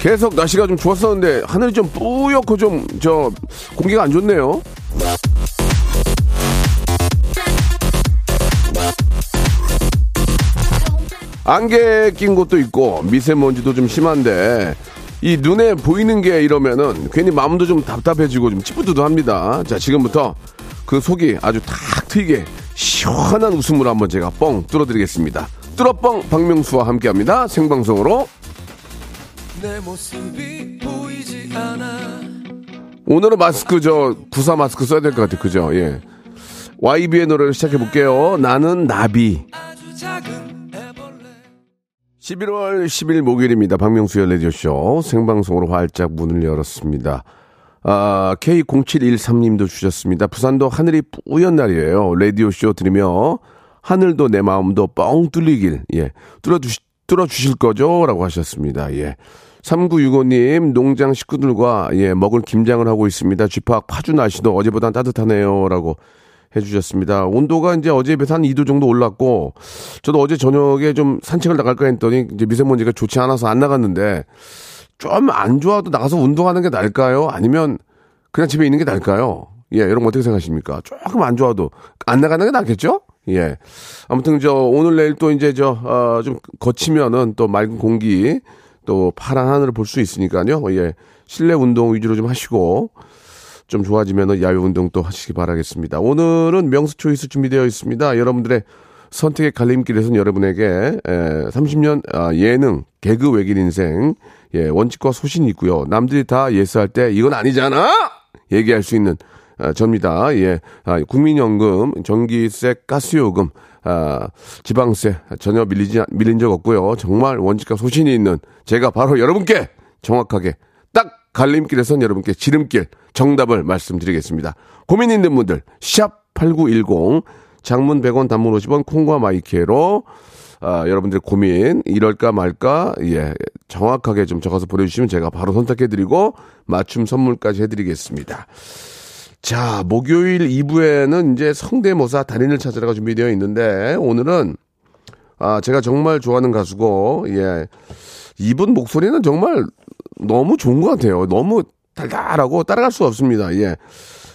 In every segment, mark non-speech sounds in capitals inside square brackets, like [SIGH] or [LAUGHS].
계속 날씨가 좀 좋았었는데 하늘이 좀 뿌옇고 좀 저 공기가 안 좋네요 안개 낀 곳도 있고 미세먼지도 좀 심한데 이 눈에 보이는 게 이러면은 괜히 마음도 좀 답답해지고 좀 찌뿌드드합니다. 자 지금부터 그 속이 아주 탁 트이게 시원한 웃음으로 한번 제가 뻥 뚫어드리겠습니다. 뚫어뻥 박명수와 함께합니다. 생방송으로 오늘은 마스크 저 구사 마스크 써야 될 것 같아요. 그죠? 예. YB의 노래를 시작해 볼게요. 나는 나비. 11월 10일 목요일입니다. 박명수의 라디오쇼 생방송으로 활짝 문을 열었습니다. 아, K0713님도 주셨습니다. 부산도 하늘이 뿌연 날이에요. 라디오쇼 들으며 하늘도 내 마음도 뻥 뚫리길, 예, 뚫어주시, 뚫어주실 거죠? 라고 하셨습니다. 예. 3965님, 농장 식구들과, 예, 먹을 김장을 하고 있습니다. 쥐팍 파주 날씨도 어제보단 따뜻하네요. 라고 해주셨습니다. 온도가 이제 어제에 비해서 한 2도 정도 올랐고, 저도 어제 저녁에 좀 산책을 나갈까 했더니 이제 미세먼지가 좋지 않아서 안 나갔는데, 좀 안 좋아도 나가서 운동하는 게 나을까요? 아니면 그냥 집에 있는 게 나을까요? 예, 여러분 어떻게 생각하십니까? 조금 안 좋아도 안 나가는 게 낫겠죠? 예. 아무튼 저 오늘 내일 또 이제 저, 어, 좀 거치면은 또 맑은 공기 또 파란 하늘을 볼 수 있으니까요. 예. 실내 운동 위주로 좀 하시고 좀 좋아지면은 야외 운동 또 하시기 바라겠습니다. 오늘은 명수 초이스 준비되어 있습니다. 여러분들의 선택의 갈림길에서는 여러분에게 에, 30년 아, 예능 개그 외길 인생 예, 원칙과 소신이 있고요. 남들이 다 예스할 때 이건 아니잖아 얘기할 수 있는 아, 접니다. 예, 아, 국민연금, 전기세, 가스요금, 아, 지방세 전혀 밀리지 밀린 적 없고요. 정말 원칙과 소신이 있는 제가 바로 여러분께 정확하게 딱 갈림길에선 여러분께 지름길 정답을 말씀드리겠습니다. 고민 있는 분들 샵 8910 장문 100원 단문 50원 콩과 마이케로 아, 여러분들의 고민 이럴까 말까 예 정확하게 좀 적어서 보내주시면 제가 바로 선택해드리고 맞춤 선물까지 해드리겠습니다. 자 목요일 2부에는 이제 성대모사 달인을 찾으러가 준비되어 있는데 오늘은 아 제가 정말 좋아하는 가수고 예 이분 목소리는 정말 너무 좋은 것 같아요. 너무 달달하고 따라갈 수 없습니다. 예.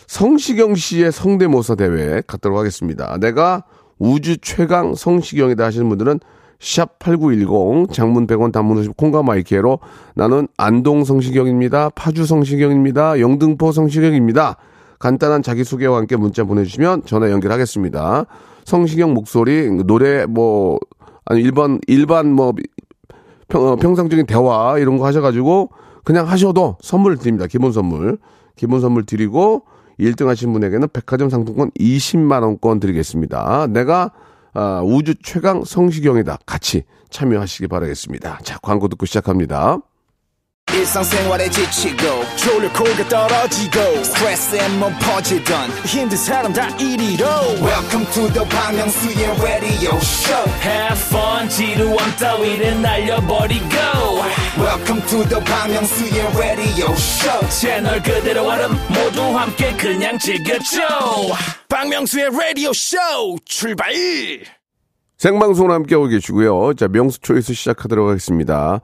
성시경 씨의 성대모사 대회 갖도록 하겠습니다. 내가 우주 최강 성시경이다 하시는 분들은 샵8910 장문 100원 단문 50 콩가 마이케로 나는 안동 성시경입니다. 파주 성시경입니다. 영등포 성시경입니다. 간단한 자기소개와 함께 문자 보내주시면 전화 연결하겠습니다. 성시경 목소리 노래 뭐 아니 일반 일반 뭐 평, 어, 평상적인 대화 이런 거 하셔가지고 그냥 하셔도 선물 드립니다. 기본 선물. 기본 선물 드리고 1등 하신 분에게는 백화점 상품권 20만원권 드리겠습니다. 내가 아, 우주 최강 성시경이다. 같이 참여하시기 바라겠습니다. 자, 광고 듣고 시작합니다. 일상생활에 지치고, 졸려 코가 떨어지고, 스트레스에 몸 퍼지던, 힘든 사람 다 이리로. welcome to the Bang Myung-soo's radio show Have fun, 지루함 따위를 날려버리고. welcome to the Bang Myung-soo's radio show 채널 그대로 얼음 모두 함께 그냥 즐겨줘. 박명수의 radio show 출발 생방송으로 함께하고 계시고요. 자, 명수 초이스 시작하도록 하겠습니다.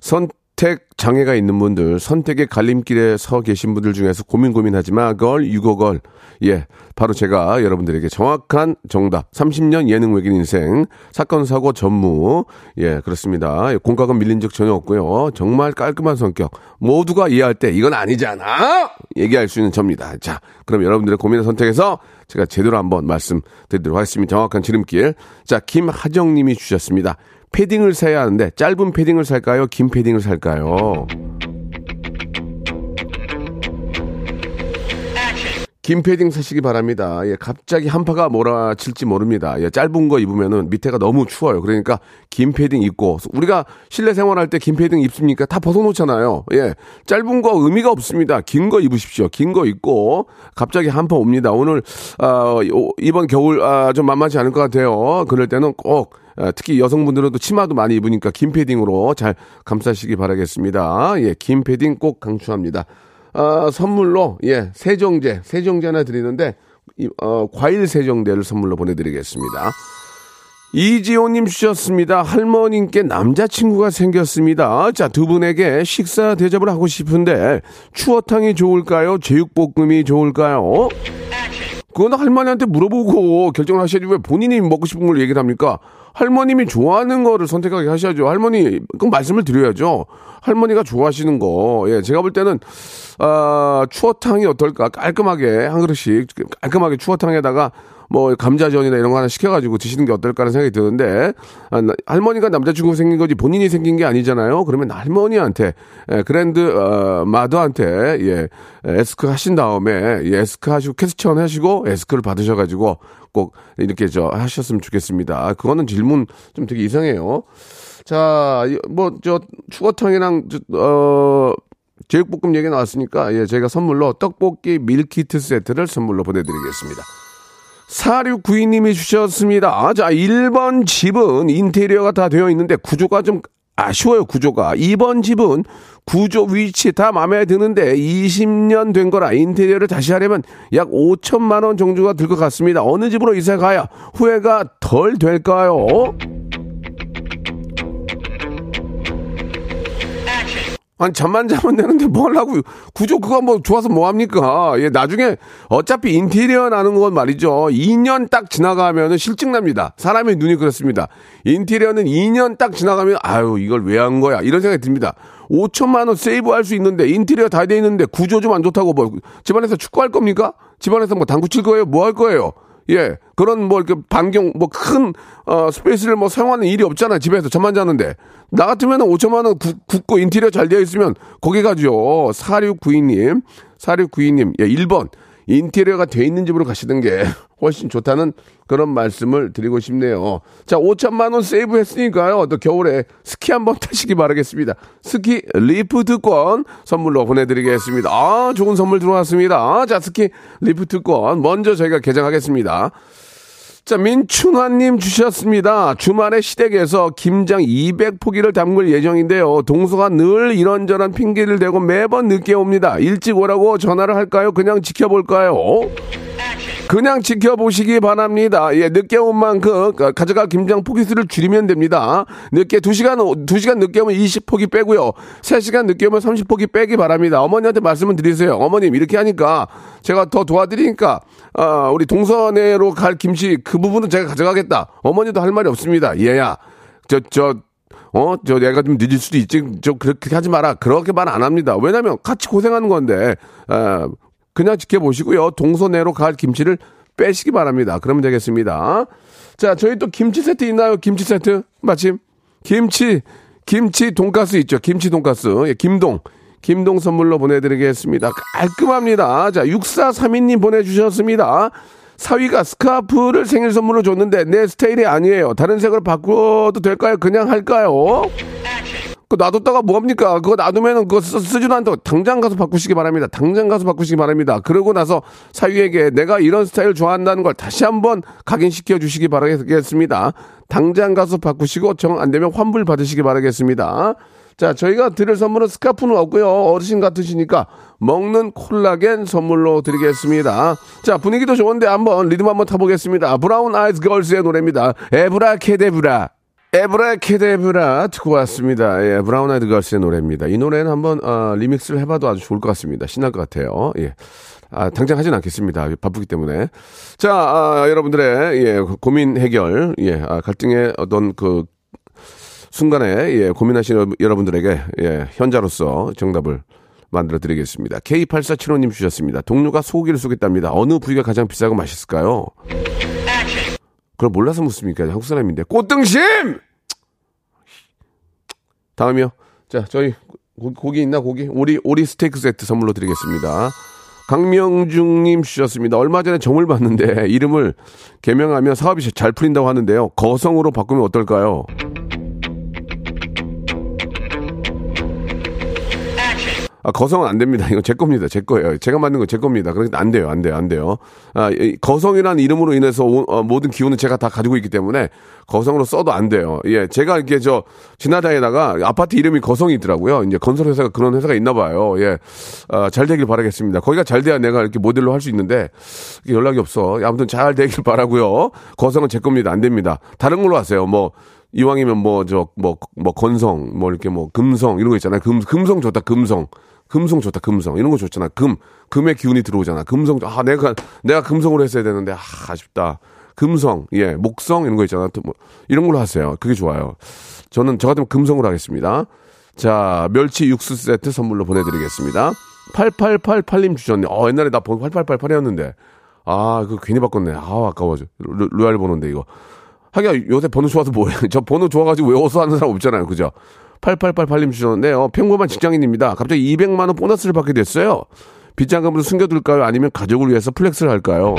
선 택 장애가 있는 분들, 선택의 갈림길에 서 계신 분들 중에서 고민 고민하지만 걸 유고걸 예, 바로 제가 여러분들에게 정확한 정답 30년 예능 외길 인생 사건 사고 전무 예, 그렇습니다. 공각은 밀린 적 전혀 없고요. 정말 깔끔한 성격 모두가 이해할 때 이건 아니잖아 얘기할 수 있는 접니다. 자, 그럼 여러분들의 고민을 선택해서 제가 제대로 한번 말씀드리도록 하겠습니다. 정확한 지름길. 자, 김하정 님이 주셨습니다. 패딩을 사야 하는데 짧은 패딩을 살까요? 긴 패딩을 살까요? 긴 패딩 사시기 바랍니다. 예, 갑자기 한파가 몰아칠지 모릅니다. 예, 짧은 거 입으면은 밑에가 너무 추워요. 그러니까 긴 패딩 입고 우리가 실내 생활할 때긴 패딩 입습니까? 다 벗어놓잖아요. 예, 짧은 거 의미가 없습니다. 긴 거 입으십시오. 긴 거 입고 갑자기 한파 옵니다. 오늘 아, 이번 겨울 아, 좀 만만치 않을 것 같아요. 그럴 때는 꼭 아, 특히 여성분들은 또 치마도 많이 입으니까 긴 패딩으로 잘 감싸시기 바라겠습니다. 예, 긴 패딩 꼭 강추합니다. 어, 선물로 예 세정제 세정제 하나 드리는데 이, 어, 과일 세정제를 선물로 보내드리겠습니다. 이지호님 주셨습니다. 할머님께 남자친구가 생겼습니다. 자, 두 분에게 식사 대접을 하고 싶은데, 추어탕이 좋을까요? 제육볶음이 좋을까요? 그건 할머니한테 물어보고 결정을 하셔야지 왜 본인이 먹고 싶은 걸 얘기를 합니까? 할머님이 좋아하는 거를 선택하게 하셔야죠. 할머니, 그 말씀을 드려야죠. 할머니가 좋아하시는 거. 예, 제가 볼 때는, 아, 추어탕이 어떨까? 깔끔하게, 한 그릇씩, 깔끔하게 추어탕에다가 뭐 감자전이나 이런 거 하나 시켜가지고 드시는 게 어떨까라는 생각이 드는데 아, 할머니가 남자친구 생긴 거지 본인이 생긴 게 아니잖아요. 그러면 할머니한테 예, grand 어, mother한테 예, ask 하신 다음에 예, ask 하시고 question 하시고 ask를 받으셔가지고 꼭 이렇게 저 하셨으면 좋겠습니다. 그거는 질문 좀 되게 이상해요. 자, 뭐 저 추어탕이랑 어 제육볶음 얘기 나왔으니까 예, 제가 선물로 떡볶이 밀키트 세트를 선물로 보내드리겠습니다. 4692님이 주셨습니다. 자, 1번 집은 인테리어가 다 되어 있는데 구조가 좀 아쉬워요, 구조가. 2번 집은 구조 위치 다 마음에 드는데 20년 된 거라 인테리어를 다시 하려면 약 5천만 원 정도가 들 것 같습니다. 어느 집으로 이사 가야 후회가 덜 될까요? 아니 잠만 자면 되는데 뭘 하고 구조 그거 뭐 좋아서 뭐 합니까? 예, 나중에 어차피 인테리어 나는 건 말이죠. 2년 딱 지나가면은 실증 납니다. 사람의 눈이 그렇습니다. 인테리어는 2년 딱 지나가면 아유 이걸 왜 한 거야 이런 생각이 듭니다. 5천만 원 save 할 수 있는데 인테리어 다 돼 있는데 구조 좀 안 좋다고 뭐 집안에서 축구할 겁니까? 집안에서 뭐 당구 칠 거예요? 뭐 할 거예요? 예, 그런 뭐 이렇게 반경 뭐 큰 어, space를 뭐 사용하는 일이 없잖아 집에서 잠만 자는데. 나 같으면은 5천만 원 굳, 고 인테리어 잘 되어 있으면 거기 가죠. 4692님, 4692님, 예, 1번. 인테리어가 돼 있는 집으로 가시는 게 훨씬 좋다는 그런 말씀을 드리고 싶네요. 자, 5천만 원 save 했으니까요. 또 겨울에 스키 한번 [LAUGHS] 타시기 바라겠습니다. 스키 리프트권 선물로 보내드리겠습니다. 아, 좋은 선물 들어왔습니다. 자, 스키 리프트권 먼저 저희가 개장하겠습니다. 자, 민춘화님 주셨습니다. 주말에 시댁에서 김장 200포기를 담글 예정인데요. 동서가 늘 이런저런 핑계를 대고 매번 늦게 옵니다. 일찍 오라고 전화를 할까요? 그냥 지켜볼까요? 그냥 지켜보시기 바랍니다. 예, 늦게 온 만큼 가져갈 김장 포기 수를 줄이면 됩니다. 늦게 2시간, 2시간 늦게 오면 20포기 빼고요. 3시간 늦게 오면 30포기 빼기 바랍니다. 어머니한테 말씀을 드리세요. 어머님, 이렇게 하니까 제가 더 도와드리니까, 아, 우리 동선으로 갈 김치 그 부분은 제가 가져가겠다. 어머니도 할 말이 없습니다. 얘야, 저, 저, 어, 저 내가 좀 늦을 수도 있지. 저 그렇게 하지 마라. 그렇게 말 안 합니다. 왜냐면 같이 고생하는 건데, 아, 그냥 지켜보시고요. 동서내로 갈 김치를 빼시기 바랍니다. 그러면 되겠습니다. 자, 저희 또 김치 세트 있나요? 김치 세트? 마침. 김치, 김치 돈가스 있죠. 김치 돈가스. 예, 김동. 김동 선물로 보내드리겠습니다. 깔끔합니다. 자, 6432님 보내주셨습니다. 사위가 스카프를 생일 선물로 줬는데 내 스타일이 아니에요. 다른 색으로 바꿔도 될까요? 그냥 할까요? 그 놔뒀다가 뭐합니까? 그거 놔두면은 그거 쓰, 지도 않다고 당장 가서 바꾸시기 바랍니다. 당장 가서 바꾸시기 바랍니다. 그러고 나서 사위에게 내가 이런 스타일 좋아한다는 걸 다시 한번 각인시켜 주시기 바라겠습니다. 당장 가서 바꾸시고 정 안 되면 환불 받으시기 바라겠습니다. 자, 저희가 드릴 선물은 스카프는 없고요. 어르신 같으시니까 먹는 콜라겐 선물로 드리겠습니다. 자, 분위기도 좋은데 한번 리듬 한번 타보겠습니다. 브라운 아이드 걸스의 노래입니다. 에브라 케데브라. 에브라케데브라 듣고 왔습니다. 예, 브라운 아이드 걸스의 노래입니다. 이 노래는 한번 어, remix를 해봐도 아주 좋을 것 같습니다. 신날 것 같아요. 예. 아, 당장 하진 않겠습니다. 바쁘기 때문에. 자, 아, 여러분들의 예, 고민 해결, 예, 아, 갈등의 어떤 그 순간에 예, 고민하시는 여러분들에게 예, 현자로서 정답을 만들어 드리겠습니다. K8475님 주셨습니다. 동료가 소고기를 쏘겠답니다. 어느 부위가 가장 비싸고 맛있을까요? 그걸 몰라서 묻습니까? 한국 사람인데. 꽃등심! 다음이요. 자, 저희 고, 기 있나 고기? 오리 오리 스테이크 세트 선물로 드리겠습니다. 강명중님 주셨습니다. 얼마 전에 점을 봤는데 이름을 개명하면 사업이 잘 풀린다고 하는데요. 거성으로 바꾸면 어떨까요? 아, 거성은 안 됩니다. 이거 제 겁니다. 제 거예요. 제가 만든 거제 겁니다. 그러니까 안 돼요. 안 돼요. 안 돼요. 아, 이 거성이라는 이름으로 인해서 오, 어, 모든 기운은 제가 다 가지고 있기 때문에 거성으로 써도 안 돼요. 예. 제가 이렇게 저 지나다니다가 아파트 이름이 거성이 있더라고요. 이제 건설 회사가 그런 회사가 있나 봐요. 예. 아, 잘 되길 바라겠습니다. 거기가 잘 돼야 내가 이렇게 모델로 할 수 있는데 연락이 없어. 아무튼 잘 되길 바라고요. 거성은 제 겁니다. 안 됩니다. 다른 걸로 하세요. 뭐 이왕이면 뭐 저 뭐 뭐 건성 뭐 이렇게 뭐 금성 이런 거 있잖아요. 금 금성 좋다. 금성. 금성 좋다, 금성. 이런 거 좋잖아. 금, 금의 기운이 들어오잖아. 금성, 아, 내가, 내가 금성으로 했어야 되는데, 아, 아쉽다. 금성, 예, 목성, 이런 거 있잖아. 또 뭐, 이런 걸로 하세요. 그게 좋아요. 저는, 저 같으면 금성으로 하겠습니다. 자, 멸치 육수 세트 선물로 보내드리겠습니다. 8888님 주셨네. 어, 옛날에 나 번호 8888이었는데. 아, 그 괜히 바꿨네. 아, 아까워. 루, 루알 번호인데, 이거. 하긴 요새 번호 좋아서 뭐해. [LAUGHS] 저 번호 좋아가지고 외워서 하는 사람 없잖아요. 그죠? 8888님 주셨는데요. 평범한 직장인입니다. 갑자기 200만원 보너스를 받게 됐어요. 비상금으로 숨겨둘까요? 아니면 가족을 위해서 flex를 할까요?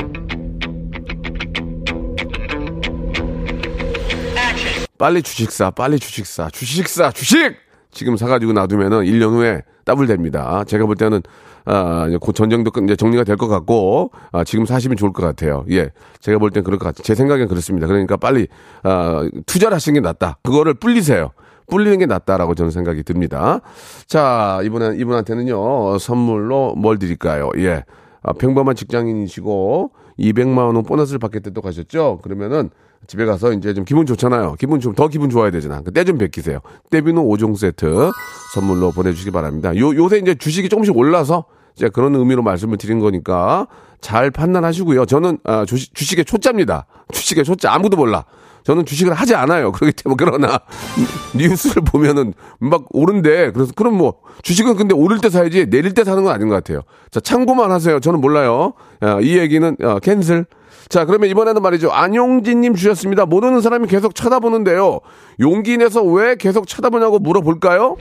빨리 주식사, 빨리 주식사, 주식사, 주식! 지금 사가지고 놔두면은 1년 후에 더블 됩니다. 제가 볼 때는, 아, 곧 전쟁도 끝- 이제 정리가 될 것 같고, 아, 지금 사시면 좋을 것 같아요. 예. 제가 볼 땐 그럴 것 같아요. 제 생각엔 그렇습니다. 그러니까 빨리, 아, 투자를 하시는 게 낫다. 그거를 불리세요. 불리는 게 낫다라고 저는 생각이 듭니다. 자, 이분한, 이분한테는요, 선물로 뭘 드릴까요? 예. 아, 평범한 직장인이시고, 200만원 보너스를 받겠다고 가셨죠? 그러면은, 집에 가서 이제 좀 기분 좋잖아요. 기분 좀 더 기분 좋아야 되잖아. 때좀 베끼세요. 떼비노 5종 세트 선물로 보내주시기 바랍니다. 요 요새 이제 주식이 조금씩 올라서 이제 그런 의미로 말씀을 드린 거니까 잘 판단하시고요. 저는 아, 주식, 주식의 초짜입니다. 주식의 초짜 아무도 몰라. 저는 주식을 하지 않아요. 그렇기 때문에 그러나 [LAUGHS] 뉴스를 보면은 막 오른데 그래서 그럼 뭐 주식은 근데 오를 때 사야지 내릴 때 사는 건 아닌 것 같아요. 자 참고만 하세요. 저는 몰라요. 아, 이 얘기는 아, 캔슬. 자, 그러면 이번에는 말이죠. 안용진님 주셨습니다. 모르는 사람이 계속 쳐다보는데요. 용기 내서 왜 계속 쳐다보냐고 물어볼까요?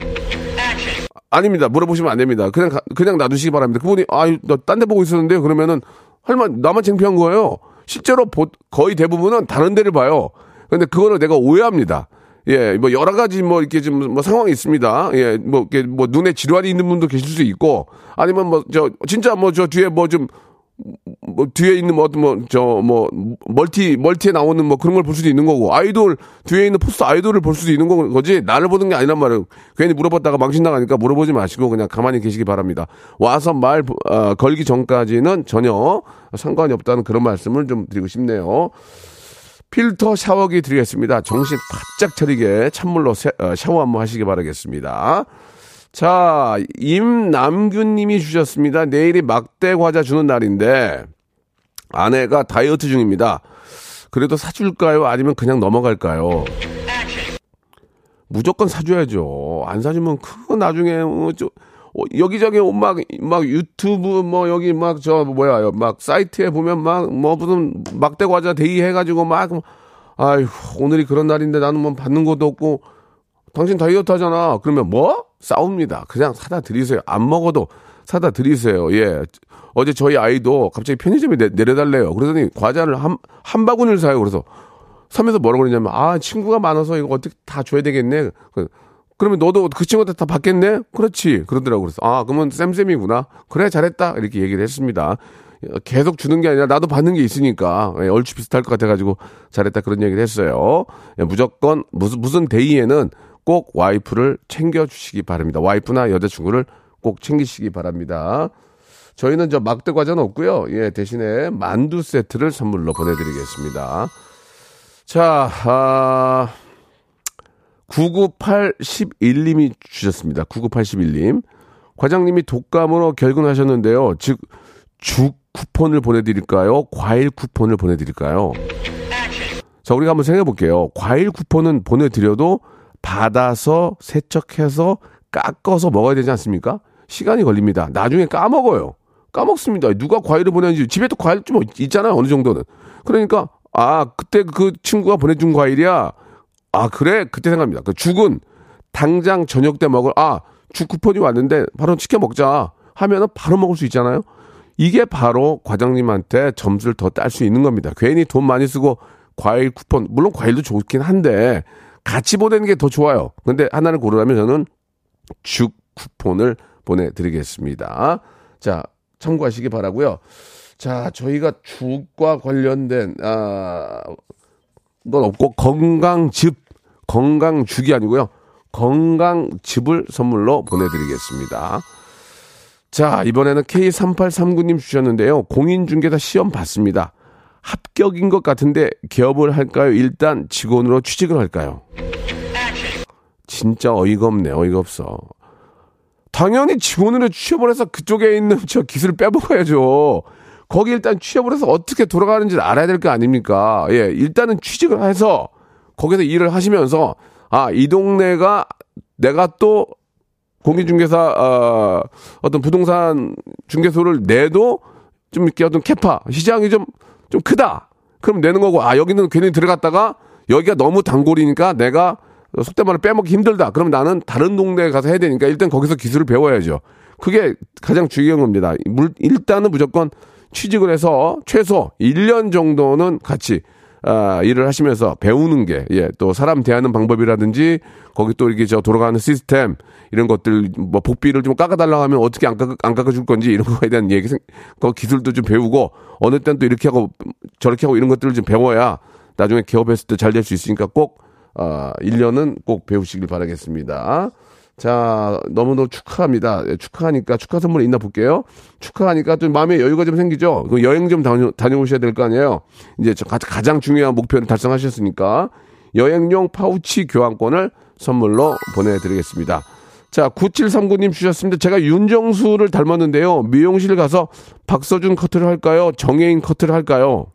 아닙니다. 물어보시면 안 됩니다. 그냥, 가- 그냥 놔두시기 바랍니다. 그분이, 아유, 딴데 보고 있었는데요. 그러면은, 할만, 나만 창피한 거예요. 실제로 보- 거의 대부분은 다른 데를 봐요. 근데 그거를 내가 오해합니다. 예, 뭐 여러 가지 뭐 이렇게 좀뭐 상황이 있습니다. 예, 뭐 이렇게 뭐 눈에 질환이 있는 분도 계실 수 있고 아니면 뭐 저 진짜 뭐 저 뒤에 뭐 좀 뭐 뒤에 있는 뭐 어떤 뭐 저 뭐 멀티 멀티에 나오는 뭐 그런 걸 볼 수도 있는 거고 아이돌 뒤에 있는 포스터 아이돌을 볼 수도 있는 거- 거지 나를 보는 게 아니란 말이에요. 괜히 물어봤다가 망신 나가니까 물어보지 마시고 그냥 가만히 계시기 바랍니다. 와서 말 어, 걸기 전까지는 전혀 상관이 없다는 그런 말씀을 좀 드리고 싶네요. 필터 샤워기 드리겠습니다. 정신 바짝 차리게 찬물로 세- 어, 샤워 한번 하시기 바라겠습니다. 자, 임남균 님이 주셨습니다. 내일이 막대 과자 주는 날인데, 아내가 다이어트 중입니다. 그래도 사줄까요? 아니면 그냥 넘어갈까요? 무조건 사줘야죠. 안 사주면 그 나중에 어, 저, 어, 여기저기 막, 막 유튜브 뭐 여기 막 저 뭐야 막 사이트에 보면 막 뭐 무슨 막대 과자 대의 해가지고 막 아휴 오늘이 그런 날인데 나는 뭐 받는 것도 없고 당신 다이어트 하잖아. 그러면 뭐? 싸웁니다. 그냥 사다 드리세요. 안 먹어도 사다 드리세요. 예. 어제 저희 아이도 갑자기 편의점에 내, 내려달래요. 그러더니 과자를 한, 한 바구니를 사요. 그래서 사면서 뭐라고 그러냐면, 아, 친구가 많아서 이거 어떻게 다 줘야 되겠네. 그, 그러면 너도 그 친구한테 다 받겠네? 그렇지. 그러더라고. 그래서, 아, 그러면 쌤쌤이구나. 그래, 잘했다. 이렇게 얘기를 했습니다. 계속 주는 게 아니라 나도 받는 게 있으니까 예, 얼추 비슷할 것 같아가지고 잘했다 그런 얘기를 했어요. 예, 무조건 무슨 무슨 데이에는 꼭 와이프를 챙겨 주시기 바랍니다. 와이프나 여자친구를 꼭 챙기시기 바랍니다. 저희는 저 막대 과자는 없고요. 예, 대신에 만두 세트를 선물로 보내드리겠습니다. 자, 아, 99811님이 주셨습니다. 99811님. 과장님이 독감으로 결근하셨는데요. 즉, 죽 쿠폰을 보내드릴까요? 과일 쿠폰을 보내드릴까요? 자, 우리가 한번 생각해 볼게요. 과일 쿠폰은 보내드려도 받아서 세척해서 깎아서 먹어야 되지 않습니까? 시간이 걸립니다. 나중에 까먹어요. 까먹습니다. 누가 과일을 보내는지 집에 또 과일 좀 있잖아요. 어느 정도는. 그러니까 아 그때 그 친구가 보내준 과일이야. 아 그래 그때 생각합니다. 그 죽은 당장 저녁 때 먹을 아 죽 쿠폰이 왔는데 바로 시켜 먹자 하면은 바로 먹을 수 있잖아요. 이게 바로 과장님한테 점수를 더 딸 수 있는 겁니다. 괜히 돈 많이 쓰고 과일 쿠폰, 물론 과일도 좋긴 한데 같이 보내는 게 더 좋아요. 근데 하나를 고르라면 저는 죽 쿠폰을 보내드리겠습니다. 자, 참고하시기 바라고요. 자, 저희가 죽과 관련된 아, 건 없고 건강즙, 건강죽이 아니고요. 건강즙을 선물로 보내드리겠습니다. 자, 이번에는 K3839님 주셨는데요. 공인중개사 시험 봤습니다. 합격인 것 같은데 기업을 할까요? 일단 직원으로 취직을 할까요? 진짜 어이가 없네, 어이가 없어. 당연히 직원으로 취업을 해서 그쪽에 있는 저 기술을 빼먹어야죠. 거기 일단 취업을 해서 어떻게 돌아가는지 알아야 될 거 아닙니까? 예, 일단은 취직을 해서 거기서 일을 하시면서 아, 이 동네가 내가 또 공인중개사 어, 어떤 부동산 중개소를 내도 좀 이렇게 어떤 캐파 시장이 좀 좀 크다. 그럼 내는 거고 아 여기는 괜히 들어갔다가 여기가 너무 단골이니까 내가 속된 말을 빼먹기 힘들다. 그럼 나는 다른 동네에 가서 해야 되니까 일단 거기서 기술을 배워야죠. 그게 가장 중요한 겁니다. 물, 일단은 무조건 취직을 해서 최소 1년 정도는 같이 아, 일을 하시면서 배우는 게, 예, 또 사람 대하는 방법이라든지, 거기 또 이렇게 저 돌아가는 시스템, 이런 것들, 뭐 복비를 좀 깎아달라고 하면 어떻게 안, 깎아, 안 깎아줄 건지, 이런 거에 대한 얘기, 그 기술도 좀 배우고, 어느 땐또 이렇게 하고, 저렇게 하고 이런 것들을 좀 배워야, 나중에 기업했을 때 잘 될 수 있으니까 꼭, 아, 1년은 꼭 배우시길 바라겠습니다. 자, 너무너무 축하합니다. 예, 축하하니까, 축하 선물 있나 볼게요. 축하하니까 좀 마음에 여유가 좀 생기죠? 그 여행 좀 다녀, 다녀오셔야 될 거 아니에요? 이제 가장 중요한 목표를 달성하셨으니까, 여행용 파우치 교환권을 선물로 보내드리겠습니다. 자, 9739님 주셨습니다. 제가 윤정수를 닮았는데요. 미용실 가서 박서준 커트를 할까요? 정혜인 커트를 할까요?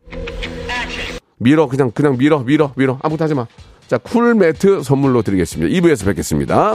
밀어, 그냥, 그냥 밀어, 밀어, 밀어. 아무것도 하지 마. 자, cool 매트 선물로 드리겠습니다. 2부에서 뵙겠습니다.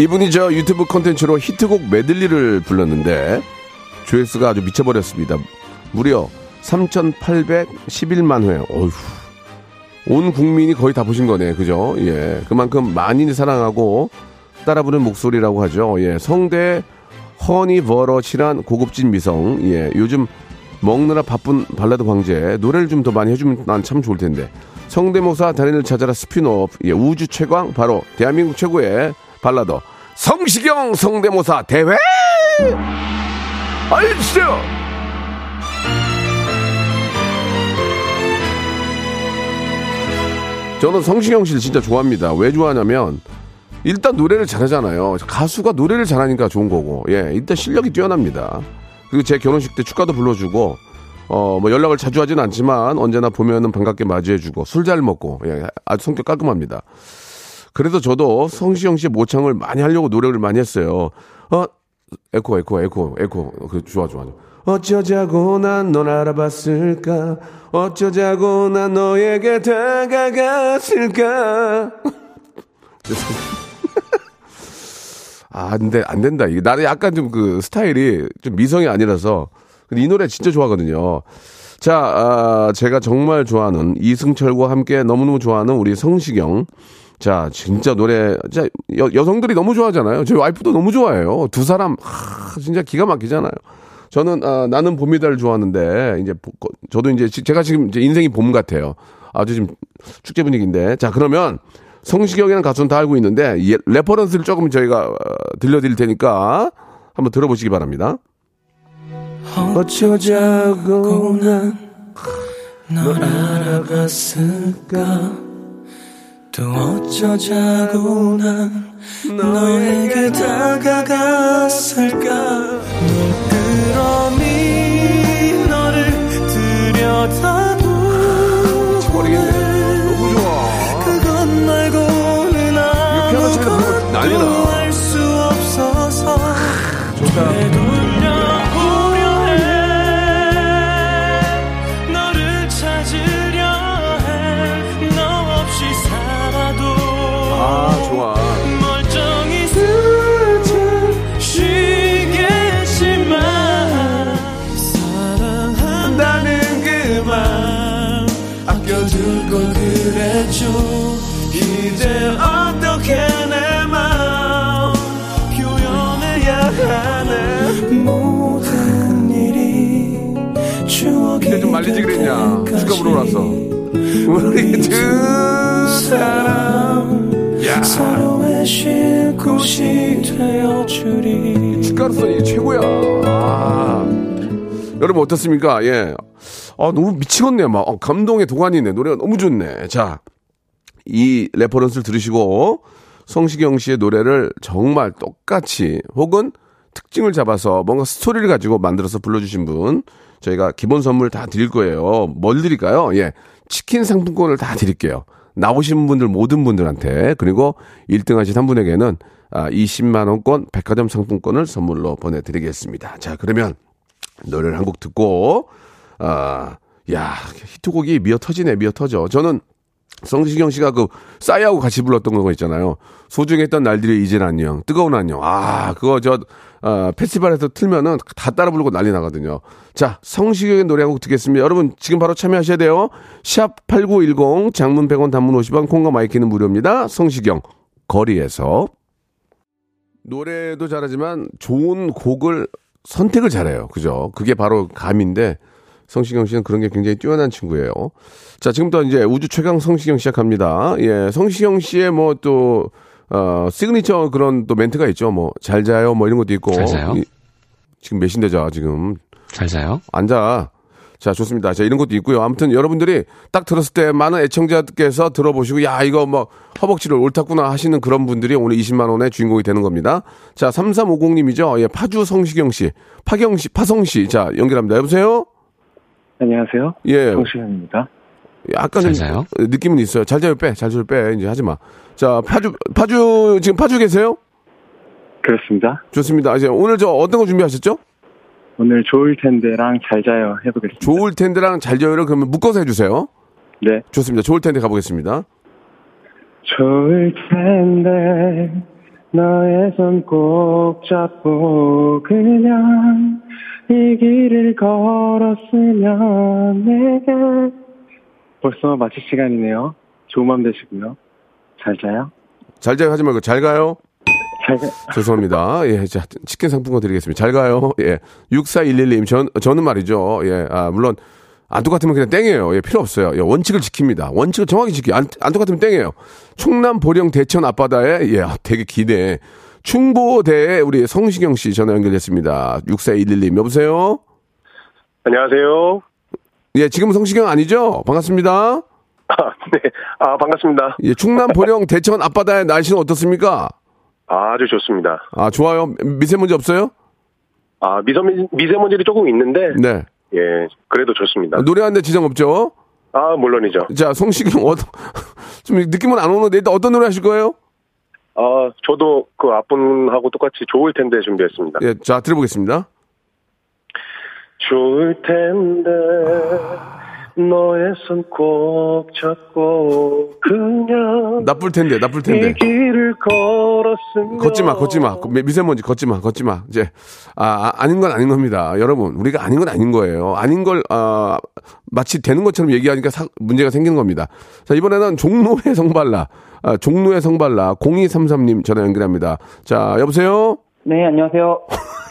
이분이 저 유튜브 콘텐츠로 히트곡 메들리를 불렀는데 조회수가 아주 미쳐버렸습니다. 무려 3,811만 회. 어휴. 온 국민이 거의 다 보신 거네. 그죠? 예. 그만큼 많이 사랑하고 따라 부르는 목소리라고 하죠. 예. 성대 honey 버터 칠한 고급진 미성. 예. 요즘 먹느라 바쁜 발라드 황제 노래를 좀 더 많이 해주면 난 참 좋을 텐데. 성대모사 달인을 찾아라 스피노프. 예. 우주 최강 바로 대한민국 최고의 발라더 성시경 성대모사 대회. 알겠어요. 저는 성시경 씨를 진짜 좋아합니다. 왜 좋아하냐면 일단 노래를 잘하잖아요. 가수가 노래를 잘하니까 좋은 거고, 예, 일단 실력이 뛰어납니다. 그리고 제 결혼식 때 축가도 불러주고, 어, 뭐 연락을 자주 하진 않지만 언제나 보면은 반갑게 맞이해주고 술 잘 먹고, 예, 아주 성격 깔끔합니다. 그래서 저도 성시경 씨의 모창을 많이 하려고 노력을 많이 했어요. 어, 에코, 에코, 에코, 에코. 그, 좋아, 좋아. 좋아. 어쩌자고 난 널 알아봤을까? 어쩌자고 난 너에게 다가갔을까? [LAUGHS] 아, 근데 안 된다. 이게 나는 약간 좀 그 스타일이 좀 미성이 아니라서. 근데 이 노래 진짜 좋아하거든요. 자, 아, 제가 정말 좋아하는 이승철과 함께 너무너무 좋아하는 우리 성시경. 자, 진짜 노래, 진짜 여, 여성들이 너무 좋아하잖아요. 저희 와이프도 너무 좋아해요. 두 사람, 하, 진짜 기가 막히잖아요. 저는, 아, 나는 봄이다를 좋아하는데, 이제, 저도 이제, 지- 제가 지금 이제 인생이 봄 같아요. 아주 지금 축제 분위기인데. 자, 그러면 성시경이라는 가수는 다 알고 있는데, 예, reference를 조금 저희가 어, 들려드릴 테니까 한번 들어보시기 바랍니다. 어쩌자고 난널 알아봤을까? 또 어쩌자고 난 너에게 다가갔을까? 널 끌어미 말리지 그랬냐? 누가 물어봤어? 우리 두 사람. 야, 되어주리 숟가루선이 최고야. 아. 여러분 어떻습니까? 예. 아, 너무 미치겠네. 막, 어, 감동의 도가니네. 노래가 너무 좋네. 자, 이 reference를 들으시고, 성시경 씨의 노래를 정말 똑같이, 혹은 특징을 잡아서 뭔가 스토리를 가지고 만들어서 불러주신 분, 저희가 기본 선물 다 드릴 거예요. 뭘 드릴까요? 예. 치킨 상품권을 다 드릴게요. 나오신 분들 모든 분들한테 그리고 1등 하신 한 분에게는 아, 20만 원권 백화점 상품권을 선물로 보내드리겠습니다. 자 그러면 노래를 한 곡 듣고 아, 야 히트곡이 미어 터지네 미어 터져. 저는 성시경 씨가 그 싸이하고 같이 불렀던 거 있잖아요. 소중했던 날들이 이젠 안녕, 뜨거운 안녕. 아 그거 저 어, 페스티벌에서 틀면은 다 따라 부르고 난리 나거든요. 자 성시경의 노래 한 곡 듣겠습니다. 여러분 지금 바로 참여하셔야 돼요. 샵 #8910 장문 100원, 단문 50원, 콩과 마이케이는 무료입니다. 성시경 거리에서 노래도 잘하지만 좋은 곡을 선택을 잘해요. 그죠? 그게 바로 감인데 성시경 씨는 그런 게 굉장히 뛰어난 친구예요. 자, 지금부터 이제 우주 최강 성시경 시작합니다. 예, 성시경 씨의 뭐 또, 어, 시그니처 그런 또 멘트가 있죠. 뭐, 잘 자요, 뭐 이런 것도 있고. 잘 자요? 이- 지금 몇 시인데 자, 지금. 잘 자요? 앉아. 자, 좋습니다. 자, 이런 것도 있고요. 아무튼 여러분들이 딱 들었을 때 많은 애청자께서 들어보시고, 야, 이거 뭐 허벅지를 옳았구나 하시는 그런 분들이 오늘 20만원의 주인공이 되는 겁니다. 자, 3350님이죠. 예, 파주 성시경 씨, 파경 씨, 파성 씨. 자, 연결합니다. 여보세요? 안녕하세요. 예. 잘 자요? 느낌은 있어요. 잘 자요, 빼. 잘 자요, 빼. 이제 하지 마. 자, 파주, 파주, 지금 파주 계세요? 그렇습니다. 좋습니다. 이제 오늘 저 어떤 거 준비하셨죠? 오늘 좋을 텐데랑 잘 자요 해보겠습니다. 좋을 텐데랑 잘 자요를 그러면 묶어서 해주세요. 네. 좋습니다. 좋을 텐데 가보겠습니다. 좋을 텐데 너의 손 꼭 잡고 그냥 이 길을 걸었으면 내게 벌써 마칠 시간이네요. 좋은 밤 되시고요. 잘 자요. 잘 자요 하지 말고 잘 가요. 잘 자. 죄송합니다. 예, 자, 치킨 상품권 드리겠습니다. 잘 가요. 예. 6411님, 전, 저는 말이죠. 예, 아, 물론, 안 똑같으면 그냥 땡이에요. 예, 필요 없어요. 예, 원칙을 지킵니다. 원칙을 정확히 지키, 안, 안 똑같으면 땡이에요. 충남 보령 대천 앞바다에, 예, 아, 되게 기대. 충보대에 우리 성시경 씨 전화 연결됐습니다. 6411님, 여보세요? 안녕하세요. 예, 지금 성시경 아니죠? 반갑습니다. 아, 네. 아, 반갑습니다. 예, 충남 보령 대천 앞바다의 날씨는 어떻습니까? 아주 좋습니다. 아, 좋아요. 미세먼지 없어요? 아, 미세먼지, 미세먼지도 조금 있는데, 네. 예, 그래도 좋습니다. 아, 노래하는데 지장 없죠? 아, 물론이죠. 자, 성시경, [LAUGHS] 어, 좀 느낌은 안 오는데, 일단 어떤 노래 하실 거예요? 아, 저도 그 앞분하고 똑같이 좋을 텐데 준비했습니다. 예, 자, 들어보겠습니다. 좋을 텐데, 너의 손 꼭 잡고, 그냥, 나쁠 텐데, 나쁠 이 텐데. 길을 걸었으면. 걷지 마, 걷지 마. 미- 미세먼지 걷지 마, 걷지 마. 이제, 아, 아, 닌 건 아닌 겁니다. 여러분, 우리가 아닌 건 아닌 거예요. 아닌 걸, 아, 마치 되는 것처럼 얘기하니까 사- 문제가 생기는 겁니다. 자, 이번에는 종로의 성발라, 아, 종로의 성발라, 0233님 전화 연결합니다. 자, 여보세요? 네, 안녕하세요. [LAUGHS]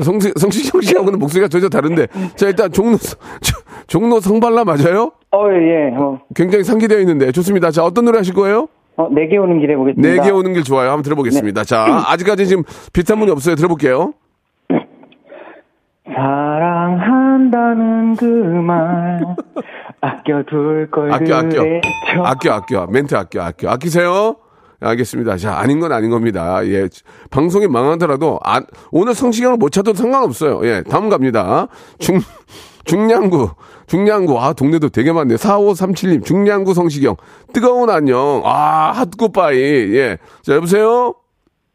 성, 성시경 씨하고는 목소리가 전혀 다른데. 자, 일단 종로, 저- 종로 성발라 맞아요? 어, 예, 어, 굉장히 상기되어 있는데. 좋습니다. 자, 어떤 노래 하실 거예요? 어, 내게 오는 길에 보겠습니다. 네개 오는 길 좋아요. 한번 들어보겠습니다. 자, 아직까지 지금 비슷한 분이 없어요. 들어볼게요. [LAUGHS] 사랑한다는 그 말 아껴둘 걸 아껴, 아껴. 그랬죠. 아껴, 아껴. 멘트 아껴, 아껴. 아끼세요? 알겠습니다. 자, 아닌 건 아닌 겁니다. 예. 방송이 망하더라도, 아, 오늘 성시경을 못 찾아도 상관없어요. 예. 다음 갑니다. 중, 중량구. 중량구. 아, 동네도 되게 많네요. 4537님. 중량구 성시경. 뜨거운 안녕. 아, 핫굿바이. 예. 자, 여보세요?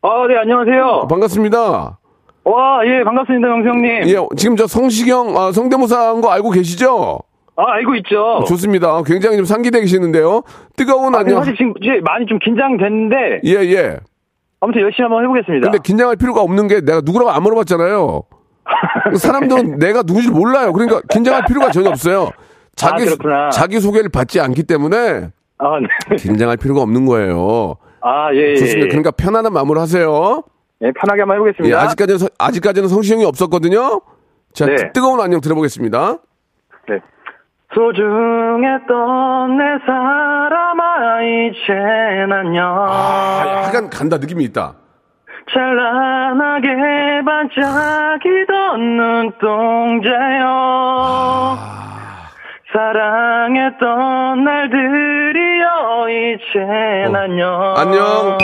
아, 네, 안녕하세요. 반갑습니다. 와, 예, 반갑습니다, 영수형님. 예, 지금 저 성시경 아, 성대모사 한 거 알고 계시죠? 아, 알고 있죠. 좋습니다. 굉장히 좀 상기되어 계시는데요. 뜨거운 아, 안녕. 사실 지금 이제 많이 좀 긴장됐는데, 예, 예. 아무튼 열심히 한번 해보겠습니다. 근데 긴장할 필요가 없는 게 내가 누구라고 안 물어봤잖아요. [LAUGHS] 사람들은 내가 누군지 몰라요. 그러니까 긴장할 필요가 전혀 없어요. 자기 아. 자기 소개를 받지 않기 때문에 아, 네. 긴장할 필요가 없는 거예요. 아, 예, 예. 좋습니다. 그러니까 편안한 마음으로 하세요. 예, 편하게 한번 해보겠습니다. 예, 아직까지는 서- 아직까지는 성시경이 없었거든요. 자, 네. 뜨거운 안녕 들어보겠습니다. 네. 소중했던 내 사람아, 이젠 안녕. 아, 약간 간다 느낌이 있다. 찬란하게 반짝이던 눈동자요. 사랑했던 날들이여, 이젠 안녕. 안녕.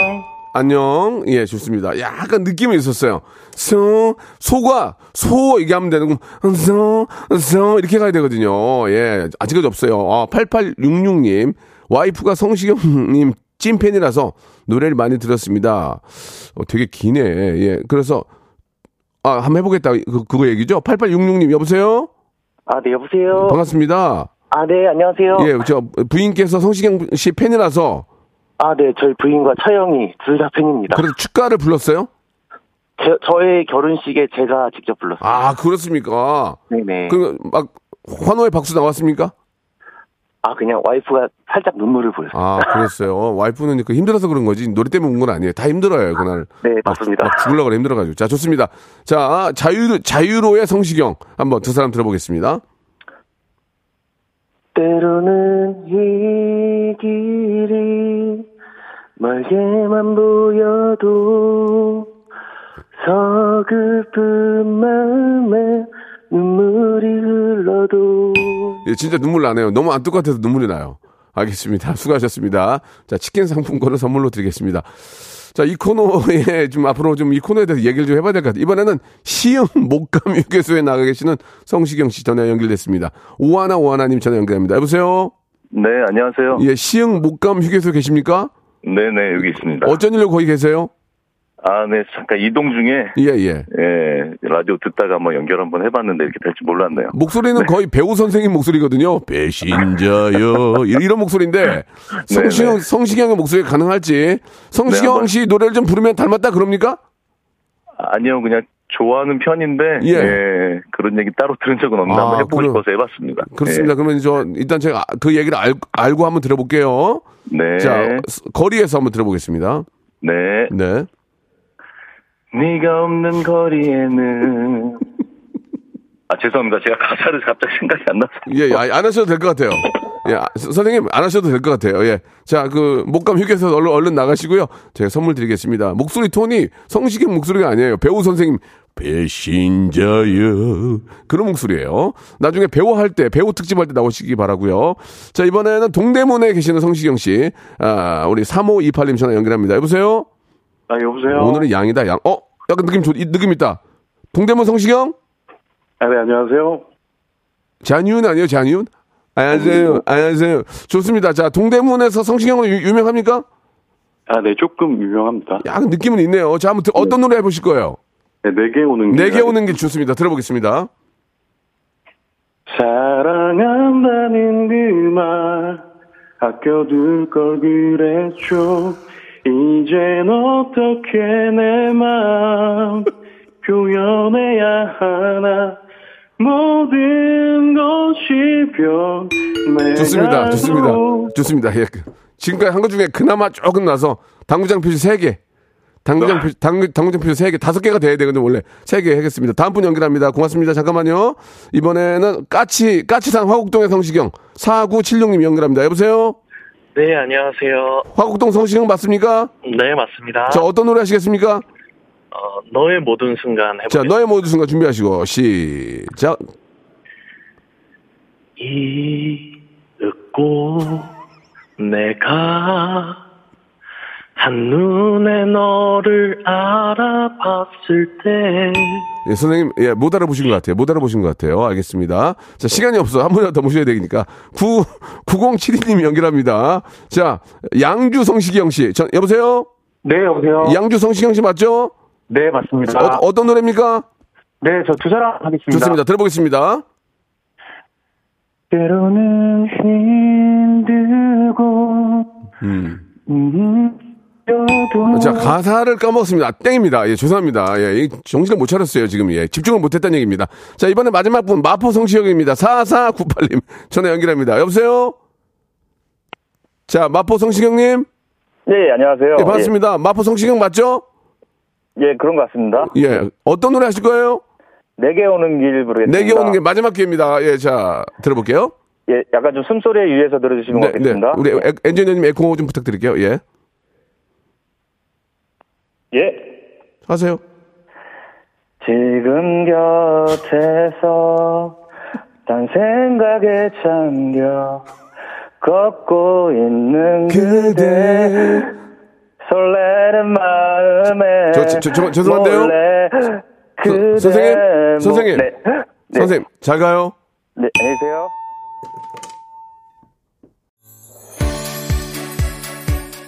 안녕. 예, 좋습니다. 약간 느낌이 있었어요. 소, 소가, 소, 이게 하면 되는 거, 소, 소, 이렇게 가야 되거든요. 예, 아직까지 없어요. 아, 8866님, 와이프가 성시경님 찐팬이라서 노래를 많이 들었습니다. 어, 되게 기네. 예, 그래서, 아, 한번 해보겠다. 그, 그거 얘기죠? 8866님, 여보세요? 아, 네, 여보세요? 반갑습니다. 아, 네, 안녕하세요. 예, 저, 부인께서 성시경 씨 팬이라서, 아, 네, 저희 부인과 차영이 둘 다 팬입니다. 그래서 축가를 불렀어요? 제, 저의 결혼식에 제가 직접 불렀어요. 아, 그렇습니까? 네네. 그, 막, 환호의 박수 나왔습니까? 아, 그냥 와이프가 살짝 눈물을 보였어요. 아, 그랬어요. 와이프는 그 힘들어서 그런 거지. 노래 때문에 온 건 아니에요. 다 힘들어요, 그날. [LAUGHS] 네, 맞습니다. 막 죽으려고 그래, 힘들어가지고. 자, 좋습니다. 자, 자유, 자유로의 성시경. 한번 두 사람 들어보겠습니다. 때로는 이 길이 멀게만 보여도 서글픈 마음에 눈물이 흘러도 예, 진짜 눈물 나네요. 너무 안 똑같아서 눈물이 나요. 알겠습니다. [LAUGHS] 수고하셨습니다. 자, 치킨 상품권을 선물로 드리겠습니다. 자, 이 코너에 [LAUGHS] 좀 앞으로 좀 이 코너에 대해서 얘기를 좀 해봐야 될 것 같아요. 이번에는 시흥 목감 휴게소에 나가 계시는 성시경 씨 전화 연결됐습니다. 오하나 오하나님 전화 연결합니다. 여보세요? 네, 안녕하세요. 예, 시흥 목감 휴게소 계십니까? 네네, 여기 있습니다. 어쩐 일로 거기 계세요? 아, 네, 잠깐 이동 중에, 예, 예. 예, 라디오 듣다가 한번 연결 한번 해봤는데 이렇게 될지 몰랐네요. 목소리는 거의 배우 선생님 목소리거든요. 배신자요. [LAUGHS] 이- 이런 목소리인데 성시경 네네. 성시경의 목소리 가능할지 성시경 네, 씨 노래를 좀 부르면 닮았다 그럽니까? 아니요, 그냥 좋아하는 편인데, 예. 예, 그런 얘기 따로 들은 적은 없는데 아, 한번 해보고 그럼- 싶어서 해봤습니다. 그렇습니다. 그러면 저 일단 제가 그 얘기를 알, 알고 한번 들어볼게요. 예. 네. 자 스- 거리에서 한번 들어보겠습니다. 네. 네. 네가 없는 거리에는. 아, 죄송합니다. 제가 가사를 갑자기 생각이 안 나서. 예, 예, 아, 안 하셔도 될 것 같아요. 예, 아, 서- 선생님 안 하셔도 될 것 같아요. 예. 자, 그 목감 휴게소 얼른 얼른 나가시고요. 제가 선물 드리겠습니다. 목소리 톤이 성시경 목소리가 아니에요. 배우 선생님 배신자여 그런 목소리예요. 나중에 배우 할 때 배우 특집 할 때 나오시기 바라고요. 자, 이번에는 동대문에 계시는 성시경 씨, 아, 우리 3528님 전화 연결합니다. 여보세요. 아, 여보세요? 오늘은 양이다 양. 어, 약간 느낌 좋, 이- 느낌 있다. 동대문 성시경? 아, 네, 안녕하세요. 잔이윤 아니에요, 잔이윤? 안녕하세요, 안녕하세요. 좋습니다. 자, 동대문에서 성시경은 유, 명합니까 아, 네, 조금 유명합니다. 약간 느낌은 있네요. 자, 한번 들- 어떤 노래 해보실 거예요? 네, 내게 오는 길. 내게 오는 길 좋습니다. 들어보겠습니다. 사랑한다는 그 말 아껴둘 걸 그랬죠 이젠 어떻게 내 마음 표현해야 하나 모든 것이 변 좋습니다. 좋습니다. 좋습니다. 예. 그- 지금까지 한 것 중에 그나마 조금 나서 당구장 표시 3개. 당구장 표시, 당구, 당구장 표시 3개, 5개가 돼야 되거든요, 원래. 3개 하겠습니다. 다음 분 연결합니다. 고맙습니다. 잠깐만요. 이번에는 까치, 까치산 화곡동의 성시경, 4976님 연결합니다. 여보세요? 네, 안녕하세요. 화곡동 성시경 맞습니까? 네, 맞습니다. 자, 어떤 노래 하시겠습니까? 어, 너의 모든 순간 해보겠습니다. 자, 너의 모든 순간 준비하시고, 시작. 잊고 내가 한눈에 너를 알아봤을 때 예, 선생님, 예, 못 알아보신 것 같아요. 못 알아보신 것 같아요. 알겠습니다. 자, 시간이 없어. 한 분이라도 더 모셔야 되니까. 9, 9072님 연결합니다. 자, 양주 성시경 씨. 전, 여보세요? 네, 여보세요. 양주 성시경 씨 맞죠? 네, 맞습니다. 어, 어떤 노래입니까? 네, 저 두 사람 하겠습니다. 좋습니다. 들어보겠습니다. 때로는 힘들고, 음. 음, 또 자, 가사를 까먹었습니다. 아, 땡입니다. 예, 죄송합니다. 예, 이 정신을 못 차렸어요, 지금. 예, 집중을 못 했다는 얘기입니다. 자, 이번에 마지막 분, 마포 성시경입니다. 4498님, [LAUGHS] 전화 연결합니다. 여보세요? 자, 마포 성시경님? 네, 안녕하세요. 예, 반갑습니다. 마포 성시경 맞죠? 예, 그런 것 같습니다. 예, 어떤 노래 하실 거예요? 내게 오는 길 부르겠습니다. 내게 오는 게 마지막 기회입니다. 예, 자, 들어볼게요. 예, 약간 좀 숨소리에 유의해서 들어주시면 네, 네. 고맙겠습니다. 우리 에- 엔지니어님 에코 좀 부탁드릴게요. 예. 예. 하세요. 지금 곁에서 딴 생각에 잠겨 걷고 있는 그대 설레는 마음에 저, 저, 저, 저, 죄송한데요? 그대 선생님? 목- 선생님? 네. 네. 선생님, 잘 가요. 네, 안녕히 계세요.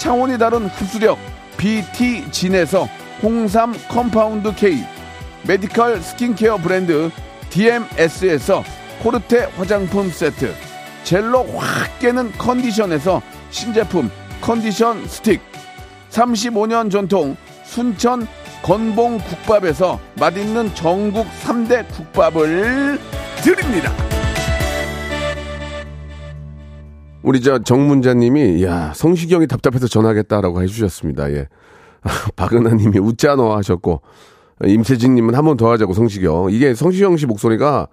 차원이 다른 흡수력 BT진에서 홍삼 compound K, medical skincare 브랜드 DMS에서 코르테 화장품 세트, 젤로 확 깨는 컨디션에서 신제품 컨디션 스틱, 35년 전통 순천 건봉 국밥에서 맛있는 전국 3대 국밥을 드립니다. 우리 저 정문자님이 야 성시경이 답답해서 전화하겠다라고 해주셨습니다. 예, [LAUGHS] 박은하님이 웃자너 하셨고 임세진님은 한 번 더 하자고 성시경 이게 성시경 씨 목소리가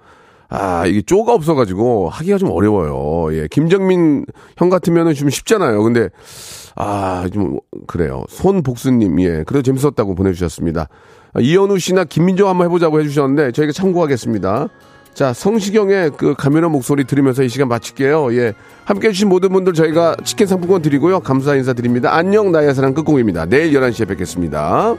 아 이게 쪼가 없어가지고 하기가 좀 어려워요. 예, 김정민 형 같으면은 좀 쉽잖아요. 근데 아 좀 그래요. 손복수님 예, 그래도 재밌었다고 보내주셨습니다. 아, 이현우 씨나 김민정 한번 해보자고 해주셨는데 저희가 참고하겠습니다. 자, 성시경의 그 가면한 목소리 들으면서 이 시간 마칠게요. 예. 함께 해주신 모든 분들 저희가 치킨 상품권 드리고요. 감사 인사 드립니다. 안녕, 나의 사랑 끝곡입니다. 내일 11시에 뵙겠습니다.